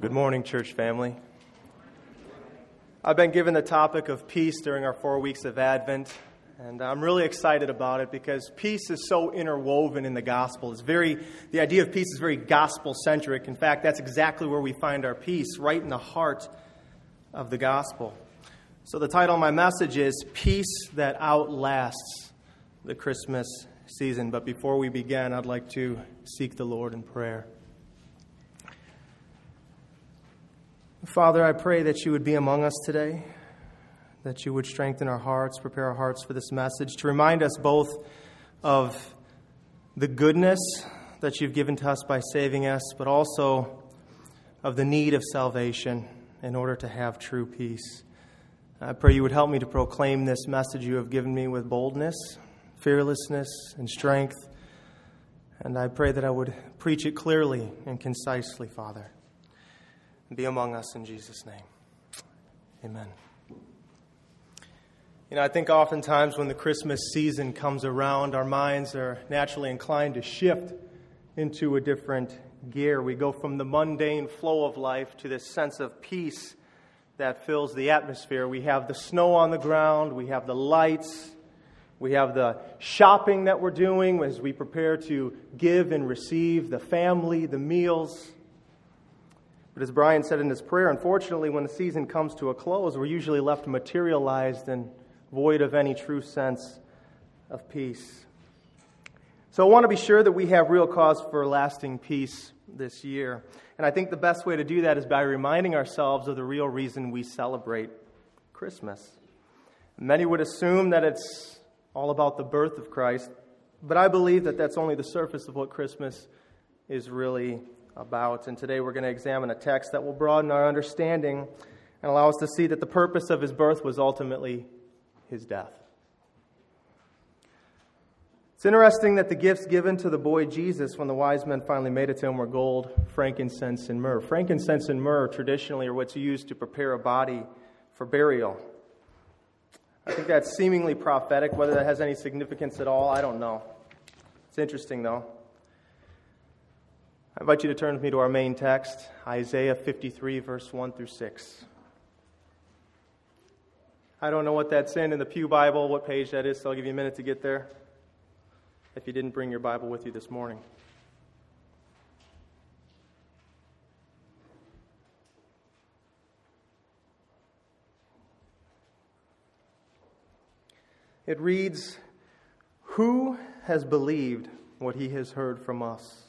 Good morning, church family. I've been given the topic of peace during our four weeks of Advent, and I'm really excited about it because peace is so interwoven in the gospel. It's very, the idea of peace is very gospel centric. In fact, that's exactly where we find our peace, right in the heart of the gospel. So, the title of my message is Peace That Outlasts the Christmas Season. But before we begin, I'd like to seek the Lord in prayer. Father, I pray that you would be among us today, that you would strengthen our hearts, prepare our hearts for this message, to remind us both of the goodness that you've given to us by saving us, but also of the need of salvation in order to have true peace. I pray you would help me to proclaim this message you have given me with boldness, fearlessness, and strength. And I pray that I would preach it clearly and concisely, Father be among us in Jesus' name. Amen. You know, I think oftentimes when the Christmas season comes around, our minds are naturally inclined to shift into a different gear. We go from the mundane flow of life to this sense of peace that fills the atmosphere. We have the snow on the ground, we have the lights, we have the shopping that we're doing as we prepare to give and receive, the family, the meals. But as Brian said in his prayer, unfortunately, when the season comes to a close, we're usually left materialized and void of any true sense of peace. So I want to be sure that we have real cause for lasting peace this year. And I think the best way to do that is by reminding ourselves of the real reason we celebrate Christmas. Many would assume that it's all about the birth of Christ, but I believe that that's only the surface of what Christmas is really about. And today we're going to examine a text that will broaden our understanding and allow us to see that the purpose of his birth was ultimately his death. It's interesting that the gifts given to the boy Jesus when the wise men finally made it to him were gold, frankincense, and myrrh. Frankincense and myrrh traditionally are what's used to prepare a body for burial. I think that's seemingly prophetic. Whether that has any significance at all, I don't know. It's interesting, though. I invite you to turn with me to our main text, Isaiah 53, verse 1 through 6. I don't know what that's in in the Pew Bible, what page that is, so I'll give you a minute to get there if you didn't bring your Bible with you this morning. It reads, Who has believed what he has heard from us?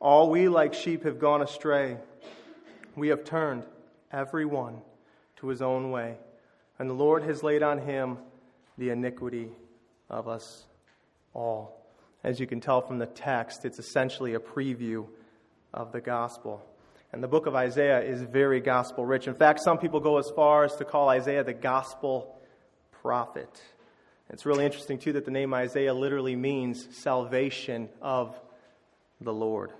All we like sheep have gone astray. We have turned every one to his own way, and the Lord has laid on him the iniquity of us all. As you can tell from the text, it's essentially a preview of the gospel. And the book of Isaiah is very gospel rich. In fact, some people go as far as to call Isaiah the gospel prophet. It's really interesting, too, that the name Isaiah literally means salvation of the Lord.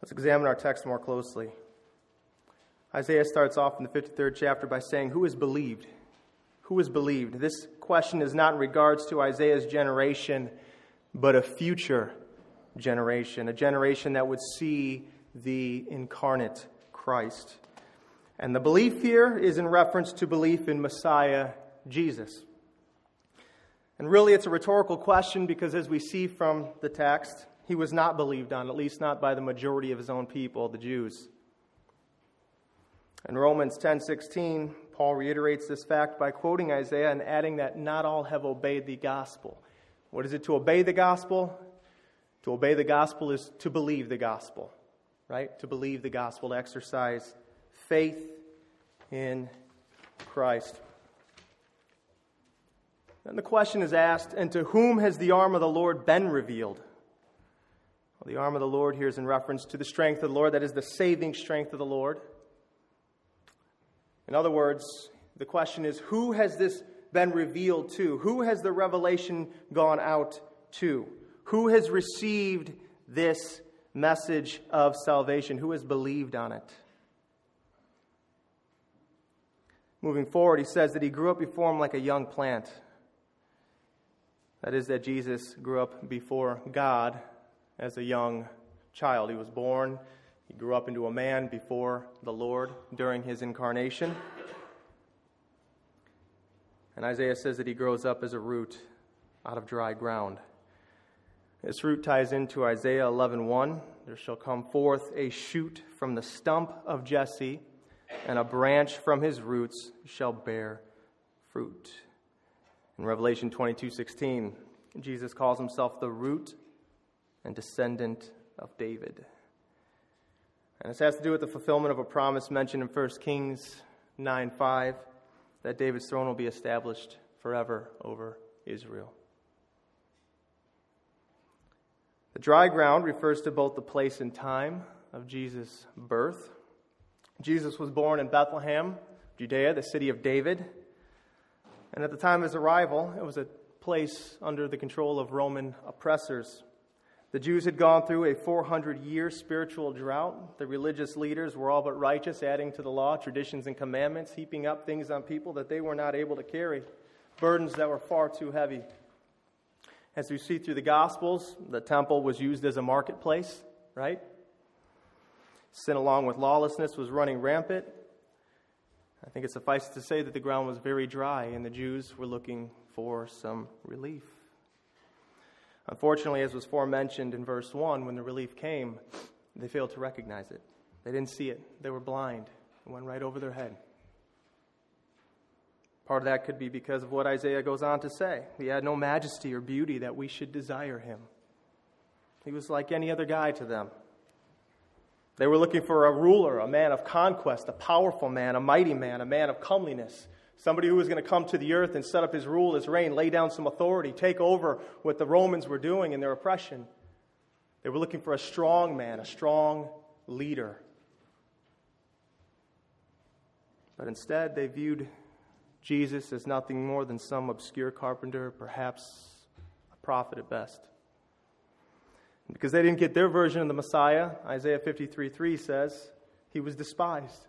Let's examine our text more closely. Isaiah starts off in the 53rd chapter by saying, Who is believed? Who is believed? This question is not in regards to Isaiah's generation, but a future generation, a generation that would see the incarnate Christ. And the belief here is in reference to belief in Messiah Jesus. And really, it's a rhetorical question because, as we see from the text, he was not believed on, at least not by the majority of his own people, the Jews. In Romans 10:16, Paul reiterates this fact by quoting Isaiah and adding that not all have obeyed the gospel. What is it to obey the gospel? To obey the gospel is to believe the gospel, right? To believe the gospel, to exercise faith in Christ. Then the question is asked, and to whom has the arm of the Lord been revealed? Well, the arm of the Lord here is in reference to the strength of the Lord, that is the saving strength of the Lord. In other words, the question is, who has this been revealed to? Who has the revelation gone out to? Who has received this message of salvation? Who has believed on it? Moving forward, he says that he grew up before him like a young plant. That is, that Jesus grew up before God as a young child. He was born, he grew up into a man before the Lord during his incarnation. And Isaiah says that he grows up as a root out of dry ground. This root ties into Isaiah 11:1. There shall come forth a shoot from the stump of Jesse, and a branch from his roots shall bear fruit. In Revelation 22:16, Jesus calls himself the root and descendant of David. And this has to do with the fulfillment of a promise mentioned in 1 Kings 9:5 that David's throne will be established forever over Israel. The dry ground refers to both the place and time of Jesus' birth. Jesus was born in Bethlehem, Judea, the city of David. And at the time of his arrival, it was a place under the control of Roman oppressors. The Jews had gone through a 400 year spiritual drought. The religious leaders were all but righteous, adding to the law traditions and commandments, heaping up things on people that they were not able to carry, burdens that were far too heavy. As we see through the Gospels, the temple was used as a marketplace, right? Sin, along with lawlessness, was running rampant. I think it suffices to say that the ground was very dry, and the Jews were looking for some relief. Unfortunately, as was forementioned in verse 1, when the relief came, they failed to recognize it. They didn't see it. They were blind. It went right over their head. Part of that could be because of what Isaiah goes on to say. He had no majesty or beauty that we should desire him. He was like any other guy to them. They were looking for a ruler, a man of conquest, a powerful man, a mighty man, a man of comeliness, somebody who was going to come to the earth and set up his rule, his reign, lay down some authority, take over what the Romans were doing in their oppression. They were looking for a strong man, a strong leader. But instead, they viewed Jesus as nothing more than some obscure carpenter, perhaps a prophet at best. Because they didn't get their version of the Messiah, Isaiah 53 3 says, he was despised.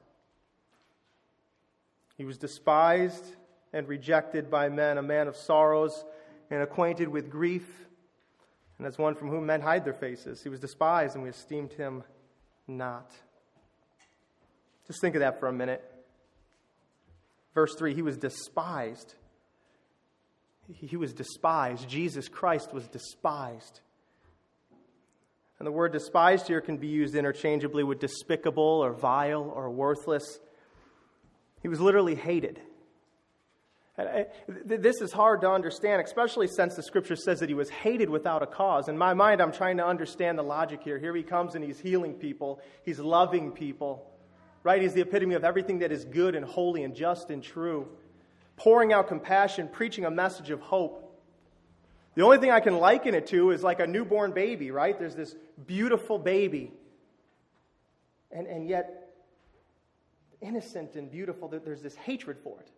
He was despised and rejected by men, a man of sorrows and acquainted with grief, and as one from whom men hide their faces. He was despised, and we esteemed him not. Just think of that for a minute. Verse 3 He was despised. He was despised. Jesus Christ was despised. And the word despised here can be used interchangeably with despicable or vile or worthless. He was literally hated. Uh, this is hard to understand, especially since the scripture says that he was hated without a cause. In my mind, I'm trying to understand the logic here. Here he comes and he's healing people, he's loving people, right? He's the epitome of everything that is good and holy and just and true, pouring out compassion, preaching a message of hope. The only thing I can liken it to is like a newborn baby, right? There's this beautiful baby. And, and yet, innocent and beautiful, that there's this hatred for it.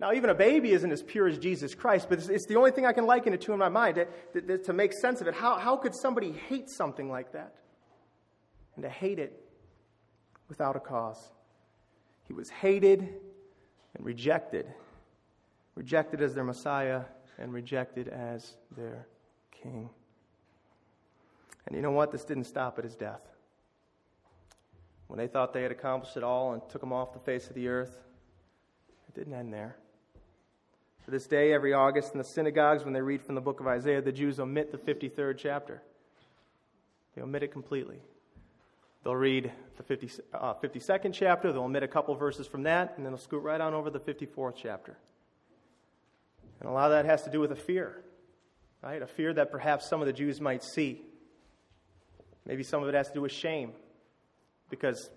Now, even a baby isn't as pure as Jesus Christ, but it's, it's the only thing I can liken it to in my mind to, to, to make sense of it. How, how could somebody hate something like that? And to hate it without a cause. He was hated and rejected, rejected as their Messiah and rejected as their King. And you know what? This didn't stop at his death when they thought they had accomplished it all and took them off the face of the earth. It didn't end there. To this day, every August in the synagogues, when they read from the book of Isaiah, the Jews omit the 53rd chapter. They omit it completely. They'll read the 50, uh, 52nd chapter, they'll omit a couple verses from that, and then they'll scoot right on over the 54th chapter. And a lot of that has to do with a fear, right? A fear that perhaps some of the Jews might see. Maybe some of it has to do with shame, because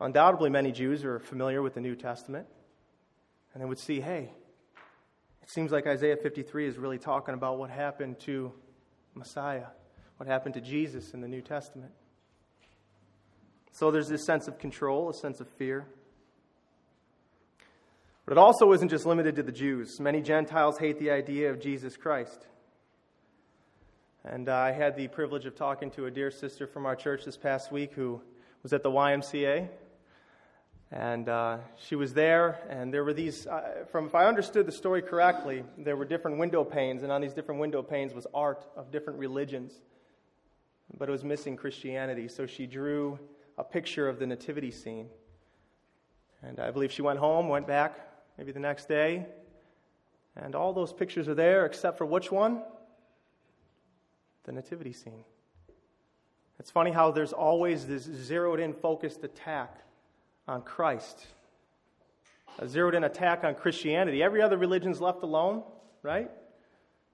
undoubtedly many Jews are familiar with the New Testament, and they would see, hey, it seems like Isaiah 53 is really talking about what happened to Messiah, what happened to Jesus in the New Testament. So there's this sense of control, a sense of fear. But it also isn't just limited to the Jews. Many Gentiles hate the idea of Jesus Christ. And uh, I had the privilege of talking to a dear sister from our church this past week who was at the YMCA. And uh, she was there, and there were these, uh, from if I understood the story correctly, there were different window panes, and on these different window panes was art of different religions. But it was missing Christianity, so she drew a picture of the nativity scene. And I believe she went home, went back maybe the next day, and all those pictures are there except for which one? The nativity scene. It's funny how there's always this zeroed in, focused attack on Christ, a zeroed in attack on Christianity. Every other religion's left alone, right?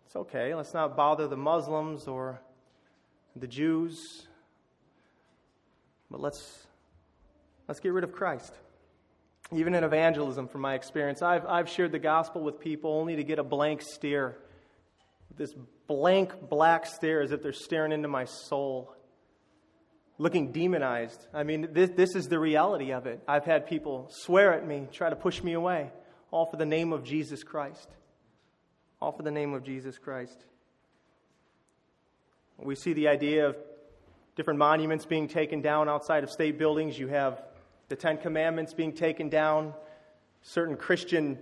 It's okay. Let's not bother the Muslims or the Jews. But let's, let's get rid of Christ. Even in evangelism, from my experience, I've, I've shared the gospel with people only to get a blank stare. This blank black stare as if they're staring into my soul, looking demonized. I mean, this, this is the reality of it. I've had people swear at me, try to push me away, all for the name of Jesus Christ. All for the name of Jesus Christ. We see the idea of different monuments being taken down outside of state buildings. You have the Ten Commandments being taken down, certain Christian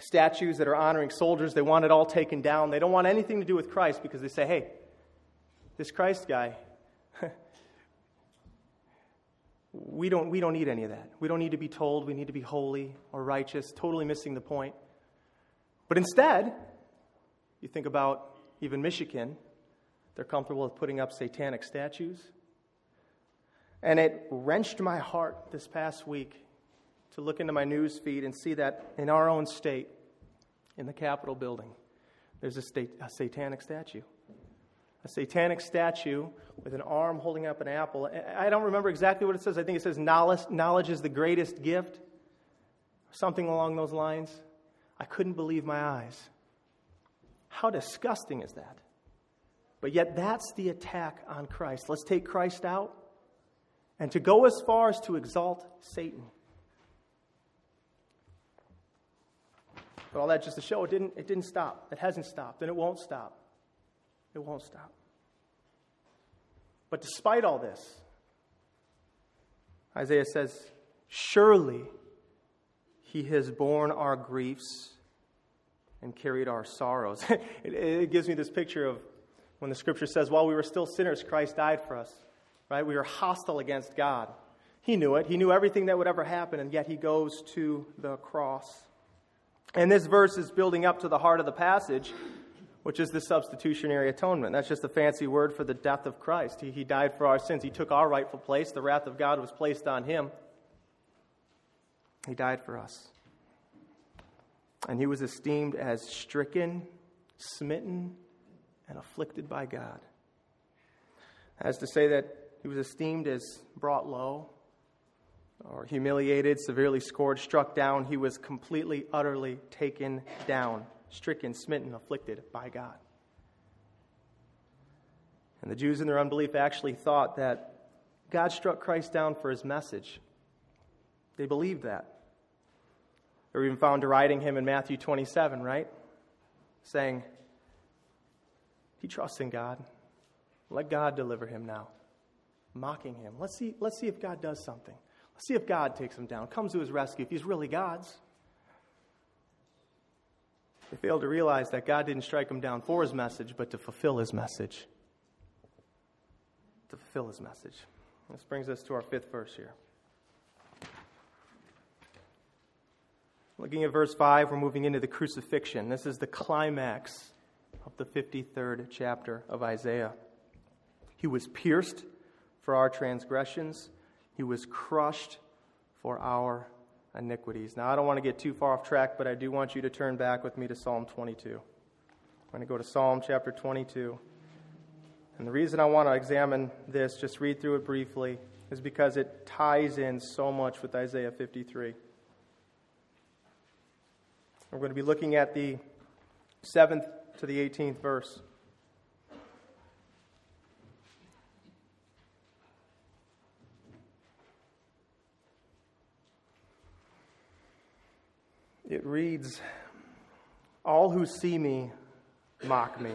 statues that are honoring soldiers, they want it all taken down. They don't want anything to do with Christ because they say, hey, this Christ guy, we don't, we don't need any of that. We don't need to be told we need to be holy or righteous, totally missing the point. But instead, you think about even Michigan, they're comfortable with putting up satanic statues. And it wrenched my heart this past week to look into my news feed and see that in our own state, in the Capitol building, there's a, state, a satanic statue. A satanic statue with an arm holding up an apple. I don't remember exactly what it says. I think it says, Knowledge, knowledge is the greatest gift, something along those lines. I couldn't believe my eyes. How disgusting is that? But yet, that's the attack on Christ. Let's take Christ out and to go as far as to exalt Satan. But all that just to show it didn't, it didn't stop. It hasn't stopped, and it won't stop. It won't stop. But despite all this, Isaiah says, Surely he has borne our griefs and carried our sorrows. it, it, gives me this picture of when the scripture says, While we were still sinners, Christ died for us right? We were hostile against God. He knew it. He knew everything that would ever happen, and yet he goes to the cross. And this verse is building up to the heart of the passage, which is the substitutionary atonement. That's just a fancy word for the death of Christ. He, he died for our sins, He took our rightful place. The wrath of God was placed on Him. He died for us. And He was esteemed as stricken, smitten, and afflicted by God. As to say that he was esteemed as brought low or humiliated, severely scored, struck down. He was completely, utterly taken down, stricken, smitten, afflicted by God. And the Jews, in their unbelief, actually thought that God struck Christ down for his message. They believed that. They were even found deriding him in Matthew 27, right? Saying, He trusts in God. Let God deliver him now mocking him. Let's see, let's see if God does something. Let's see if God takes him down, comes to his rescue, if he's really God's. They failed to realize that God didn't strike him down for his message, but to fulfill his message. To fulfill his message. This brings us to our fifth verse here. Looking at verse 5, we're moving into the crucifixion. This is the climax of the 53rd chapter of Isaiah. He was pierced for our transgressions, he was crushed for our iniquities. Now, I don't want to get too far off track, but I do want you to turn back with me to Psalm 22. I'm going to go to Psalm chapter 22. And the reason I want to examine this, just read through it briefly, is because it ties in so much with Isaiah 53. We're going to be looking at the 7th to the 18th verse. Reads All who see me mock me.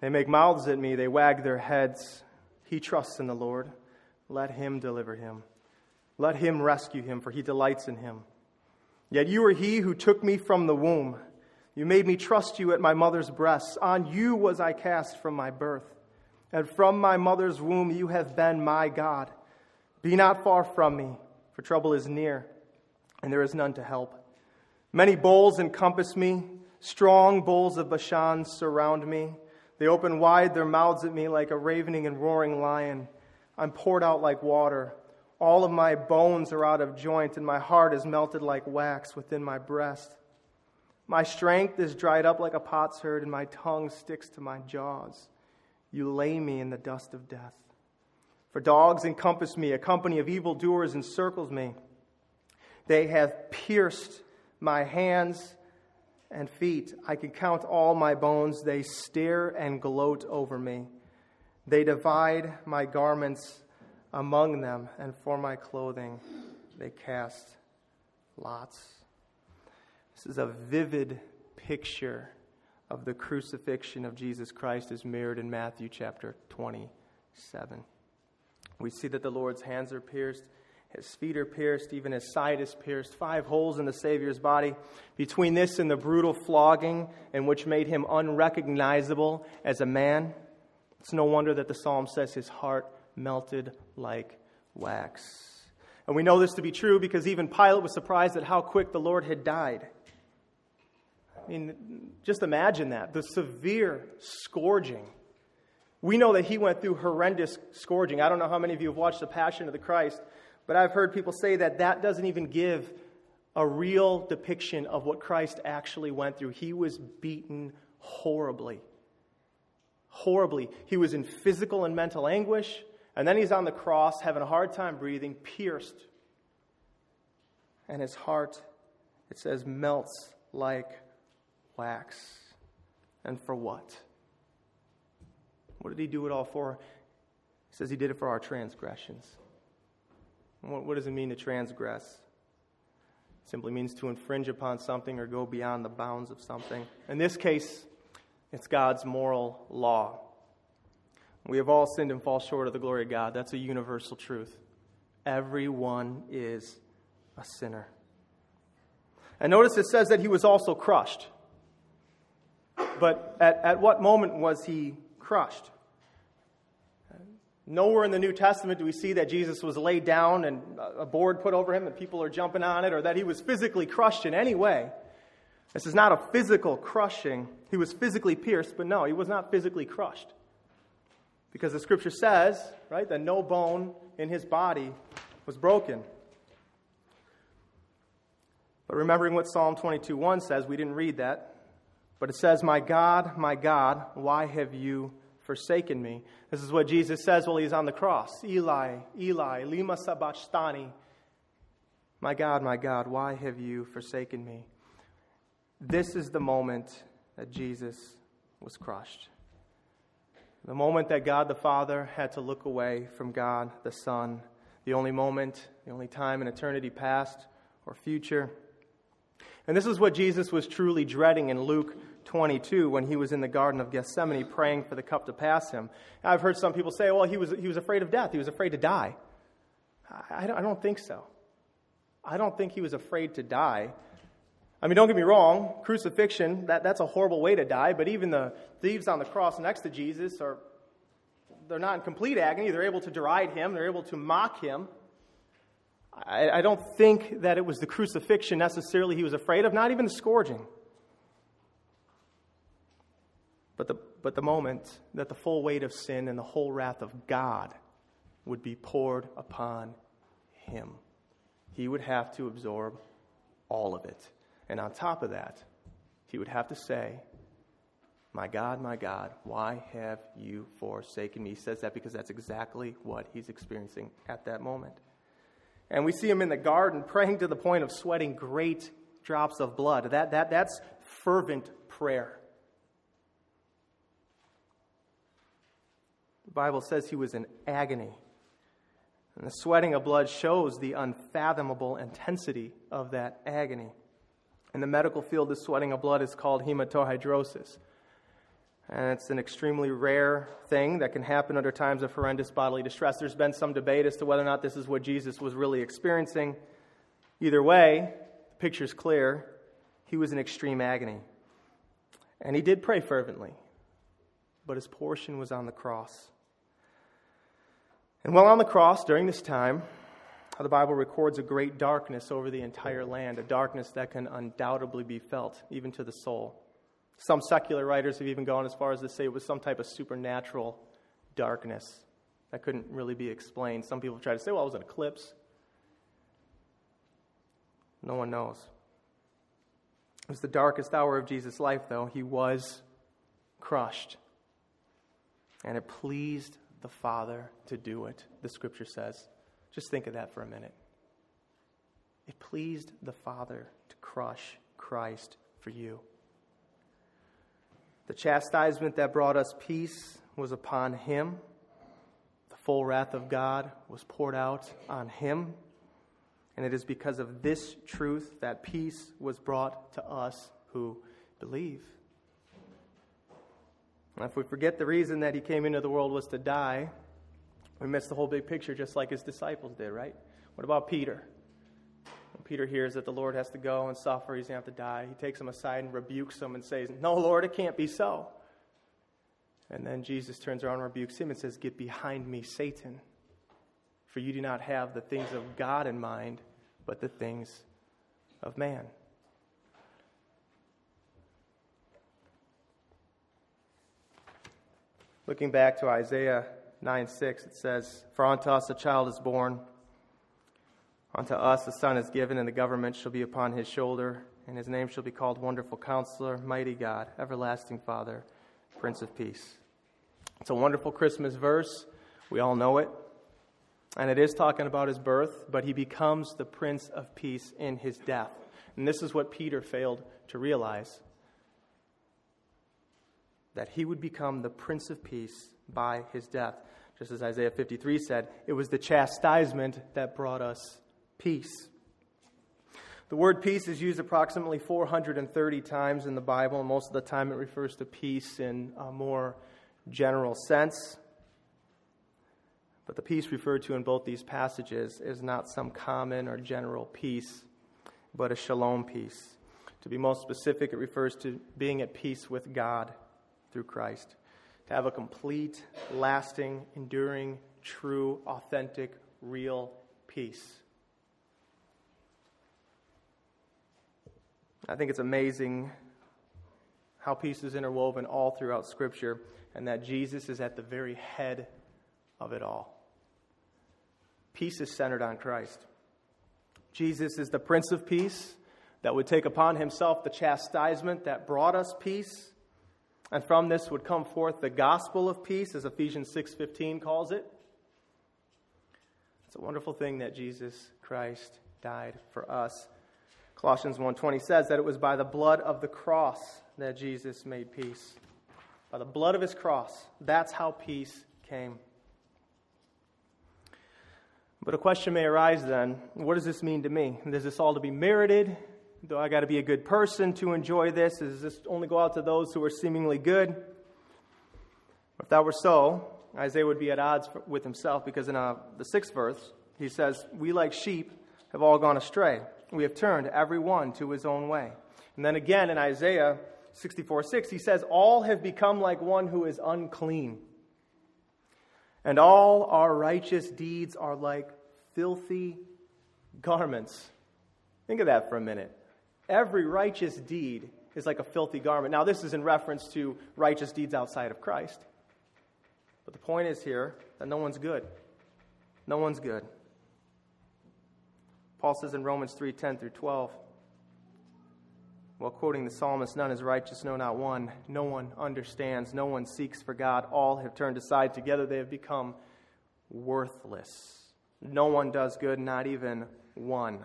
They make mouths at me, they wag their heads. He trusts in the Lord. Let him deliver him. Let him rescue him, for he delights in him. Yet you are he who took me from the womb. You made me trust you at my mother's breasts. On you was I cast from my birth. And from my mother's womb you have been my God. Be not far from me, for trouble is near, and there is none to help. Many bulls encompass me, strong bulls of Bashan surround me. They open wide their mouths at me like a ravening and roaring lion. I'm poured out like water. All of my bones are out of joint, and my heart is melted like wax within my breast. My strength is dried up like a potsherd, and my tongue sticks to my jaws. You lay me in the dust of death. For dogs encompass me, a company of evildoers encircles me. They have pierced my hands and feet. I can count all my bones. They stare and gloat over me. They divide my garments among them, and for my clothing they cast lots. This is a vivid picture of the crucifixion of Jesus Christ as mirrored in Matthew chapter 27. We see that the Lord's hands are pierced his feet are pierced, even his side is pierced, five holes in the Savior's body. Between this and the brutal flogging, in which made him unrecognizable as a man, it's no wonder that the psalm says his heart melted like wax. And we know this to be true because even Pilate was surprised at how quick the Lord had died. I mean, just imagine that the severe scourging. We know that he went through horrendous scourging. I don't know how many of you have watched The Passion of the Christ, but I've heard people say that that doesn't even give a real depiction of what Christ actually went through. He was beaten horribly. Horribly. He was in physical and mental anguish, and then he's on the cross having a hard time breathing, pierced. And his heart, it says, melts like wax. And for what? What did he do it all for? He says he did it for our transgressions. What, what does it mean to transgress? It simply means to infringe upon something or go beyond the bounds of something. In this case, it's God's moral law. We have all sinned and fall short of the glory of God. That's a universal truth. Everyone is a sinner. And notice it says that he was also crushed. But at, at what moment was he crushed? Nowhere in the New Testament do we see that Jesus was laid down and a board put over him and people are jumping on it or that he was physically crushed in any way. This is not a physical crushing. He was physically pierced, but no, he was not physically crushed. Because the scripture says, right, that no bone in his body was broken. But remembering what Psalm 22:1 says, we didn't read that. But it says, "My God, my God, why have you forsaken me. This is what Jesus says while he's on the cross Eli, Eli, lima sabachthani. My God, my God, why have you forsaken me? This is the moment that Jesus was crushed. The moment that God the Father had to look away from God the Son. The only moment, the only time in eternity past or future. And this is what Jesus was truly dreading in Luke 22 when he was in the Garden of Gethsemane praying for the cup to pass him. I've heard some people say, well, he was, he was afraid of death. He was afraid to die. I, I don't think so. I don't think he was afraid to die. I mean, don't get me wrong, crucifixion, that, that's a horrible way to die, but even the thieves on the cross next to Jesus are they're not in complete agony. They're able to deride him, they're able to mock him. I, I don't think that it was the crucifixion necessarily he was afraid of, not even the scourging. But the, but the moment that the full weight of sin and the whole wrath of God would be poured upon him. He would have to absorb all of it. And on top of that, he would have to say, My God, my God, why have you forsaken me? He says that because that's exactly what he's experiencing at that moment. And we see him in the garden praying to the point of sweating great drops of blood. That, that, that's fervent prayer. Bible says he was in agony. And the sweating of blood shows the unfathomable intensity of that agony. In the medical field, the sweating of blood is called hematohidrosis. And it's an extremely rare thing that can happen under times of horrendous bodily distress. There's been some debate as to whether or not this is what Jesus was really experiencing. Either way, the picture's clear. He was in extreme agony. And he did pray fervently, but his portion was on the cross. And while on the cross during this time, uh, the Bible records a great darkness over the entire land, a darkness that can undoubtedly be felt, even to the soul. Some secular writers have even gone as far as to say it was some type of supernatural darkness that couldn't really be explained. Some people try to say, well, it was an eclipse. No one knows. It was the darkest hour of Jesus' life, though. He was crushed. And it pleased the Father to do it, the scripture says. Just think of that for a minute. It pleased the Father to crush Christ for you. The chastisement that brought us peace was upon him. The full wrath of God was poured out on him. And it is because of this truth that peace was brought to us who believe. If we forget the reason that he came into the world was to die, we miss the whole big picture just like his disciples did, right? What about Peter? Peter hears that the Lord has to go and suffer, he's going to have to die. He takes him aside and rebukes him and says, No, Lord, it can't be so. And then Jesus turns around and rebukes him and says, Get behind me, Satan, for you do not have the things of God in mind, but the things of man. Looking back to Isaiah 9 6, it says, For unto us a child is born Unto us a son is given, and the government shall be upon his shoulder, and his name shall be called Wonderful Counselor, Mighty God, Everlasting Father, Prince of Peace. It's a wonderful Christmas verse. We all know it. And it is talking about his birth, but he becomes the Prince of Peace in his death. And this is what Peter failed to realize that he would become the Prince of Peace by his death. Just as Isaiah 53 said, it was the chastisement that brought us peace. The word peace is used approximately 430 times in the Bible, and most of the time it refers to peace in a more general sense. But the peace referred to in both these passages is not some common or general peace, but a shalom peace. To be most specific, it refers to being at peace with God through Christ. To have a complete, lasting, enduring, true, authentic, real peace. I think it's amazing how peace is interwoven all throughout Scripture and that Jesus is at the very head of it all. Peace is centered on Christ. Jesus is the Prince of Peace that would take upon himself the chastisement that brought us peace. And from this would come forth the gospel of peace, as Ephesians 6:15 calls it. It's a wonderful thing that Jesus Christ died for us. Colossians 1:20 says that it was by the blood of the cross that Jesus made peace. By the blood of his cross, that's how peace came. But a question may arise then, what does this mean to me? Is this all to be merited? Do I got to be a good person to enjoy this? Does this only go out to those who are seemingly good? If that were so, Isaiah would be at odds with himself because in uh, the sixth verse, he says, We like sheep have all gone astray. We have turned every one to his own way. And then again in Isaiah 64 6, he says, All have become like one who is unclean. And all our righteous deeds are like filthy garments. Think of that for a minute. Every righteous deed is like a filthy garment. Now, this is in reference to righteous deeds outside of Christ. But the point is here that no one's good. No one's good. Paul says in Romans 3 10 through 12, while quoting the psalmist, None is righteous, no, not one. No one understands. No one seeks for God. All have turned aside. Together they have become worthless. No one does good, not even one.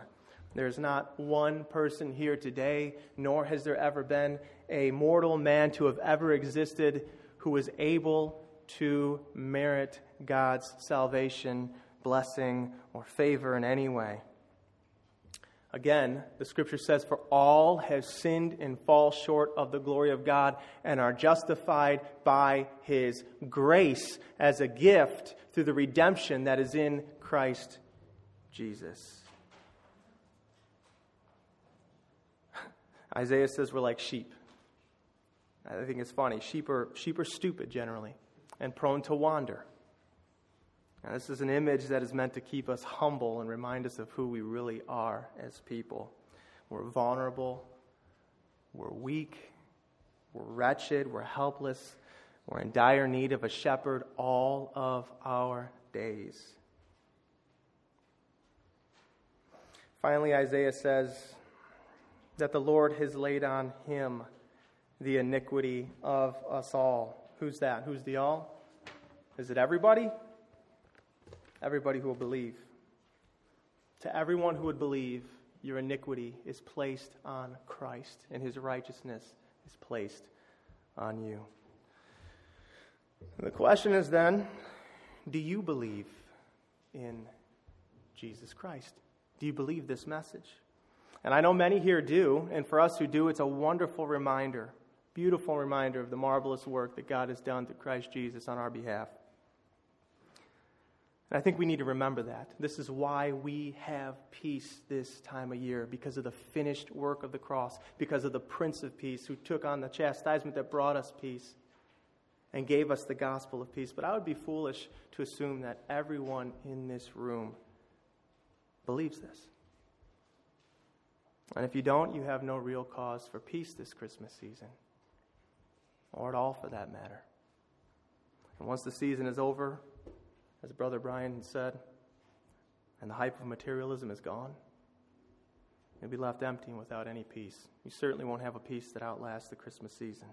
There's not one person here today, nor has there ever been a mortal man to have ever existed who was able to merit God's salvation, blessing, or favor in any way. Again, the scripture says, For all have sinned and fall short of the glory of God and are justified by his grace as a gift through the redemption that is in Christ Jesus. Isaiah says we're like sheep. I think it's funny. Sheep are, sheep are stupid generally and prone to wander. Now, this is an image that is meant to keep us humble and remind us of who we really are as people. We're vulnerable, we're weak, we're wretched, we're helpless, we're in dire need of a shepherd all of our days. Finally, Isaiah says that the Lord has laid on him the iniquity of us all. Who's that? Who's the all? Is it everybody? everybody who will believe. To everyone who would believe, your iniquity is placed on Christ, and his righteousness is placed on you. The question is then do you believe in Jesus Christ? Do you believe this message? And I know many here do, and for us who do, it's a wonderful reminder, beautiful reminder of the marvelous work that God has done through Christ Jesus on our behalf. And I think we need to remember that. This is why we have peace this time of year, because of the finished work of the cross, because of the Prince of Peace who took on the chastisement that brought us peace and gave us the gospel of peace. But I would be foolish to assume that everyone in this room believes this. And if you don't, you have no real cause for peace this Christmas season, or at all for that matter. And once the season is over, as Brother Brian said, and the hype of materialism is gone, you'll be left empty and without any peace. You certainly won't have a peace that outlasts the Christmas season.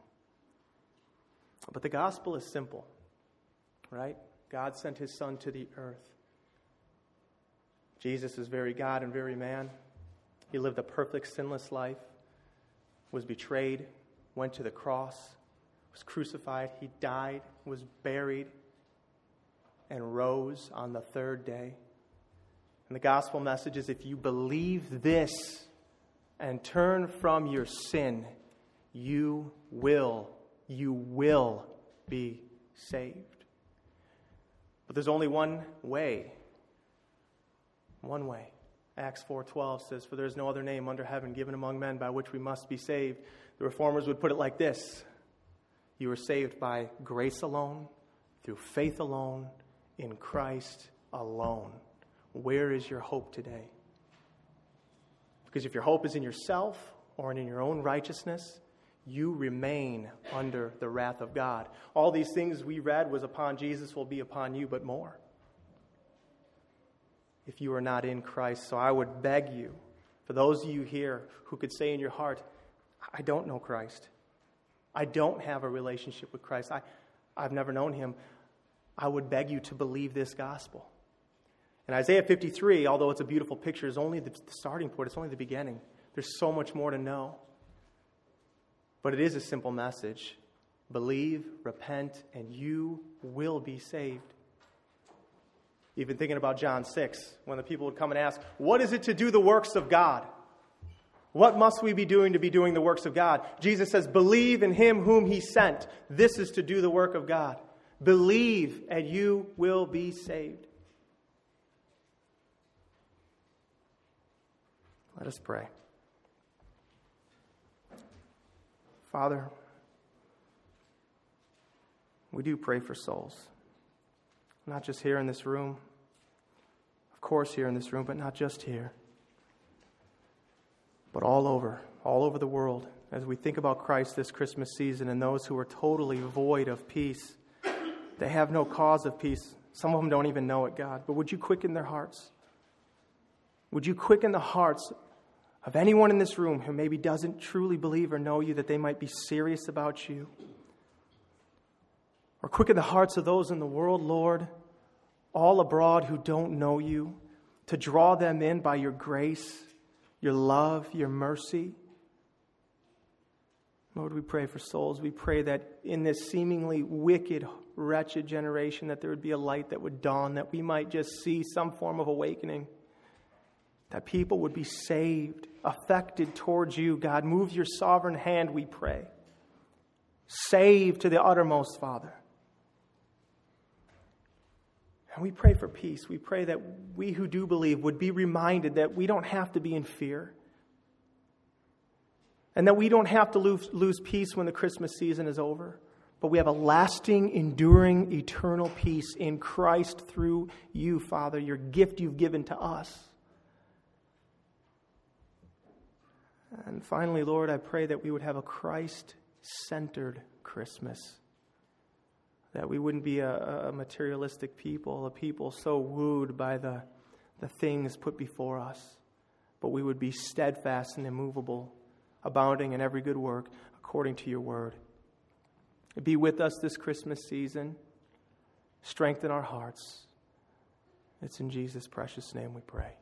But the gospel is simple, right? God sent his Son to the earth. Jesus is very God and very man. He lived a perfect, sinless life, was betrayed, went to the cross, was crucified, he died, was buried, and rose on the third day. And the gospel message is if you believe this and turn from your sin, you will, you will be saved. But there's only one way. One way. Acts 4:12 says, "For there is no other name under heaven given among men by which we must be saved." The reformers would put it like this: You are saved by grace alone, through faith alone, in Christ alone. Where is your hope today? Because if your hope is in yourself or in your own righteousness, you remain under the wrath of God. All these things we read was upon Jesus will be upon you, but more. If you are not in Christ. So I would beg you, for those of you here who could say in your heart, I don't know Christ. I don't have a relationship with Christ. I, I've never known him. I would beg you to believe this gospel. And Isaiah 53, although it's a beautiful picture, is only the starting point, it's only the beginning. There's so much more to know. But it is a simple message believe, repent, and you will be saved. Even thinking about John 6, when the people would come and ask, What is it to do the works of God? What must we be doing to be doing the works of God? Jesus says, Believe in him whom he sent. This is to do the work of God. Believe, and you will be saved. Let us pray. Father, we do pray for souls. Not just here in this room, of course, here in this room, but not just here, but all over, all over the world, as we think about Christ this Christmas season and those who are totally void of peace they have no cause of peace Some of them don't even know it, God. But would you quicken their hearts? Would you quicken the hearts of anyone in this room who maybe doesn't truly believe or know you that they might be serious about you? Or quicken the hearts of those in the world, Lord, all abroad who don't know you, to draw them in by your grace, your love, your mercy. Lord, we pray for souls. We pray that in this seemingly wicked, wretched generation, that there would be a light that would dawn, that we might just see some form of awakening, that people would be saved, affected towards you. God, move your sovereign hand, we pray. Save to the uttermost, Father. And we pray for peace. We pray that we who do believe would be reminded that we don't have to be in fear. And that we don't have to lose, lose peace when the Christmas season is over. But we have a lasting, enduring, eternal peace in Christ through you, Father, your gift you've given to us. And finally, Lord, I pray that we would have a Christ centered Christmas that we wouldn't be a, a, materialistic people, a people so wooed by the, the things put before us, but we would be steadfast and immovable, abounding in every good work according to your word. Be with us this Christmas season. Strengthen our hearts. It's in Jesus' precious name we pray.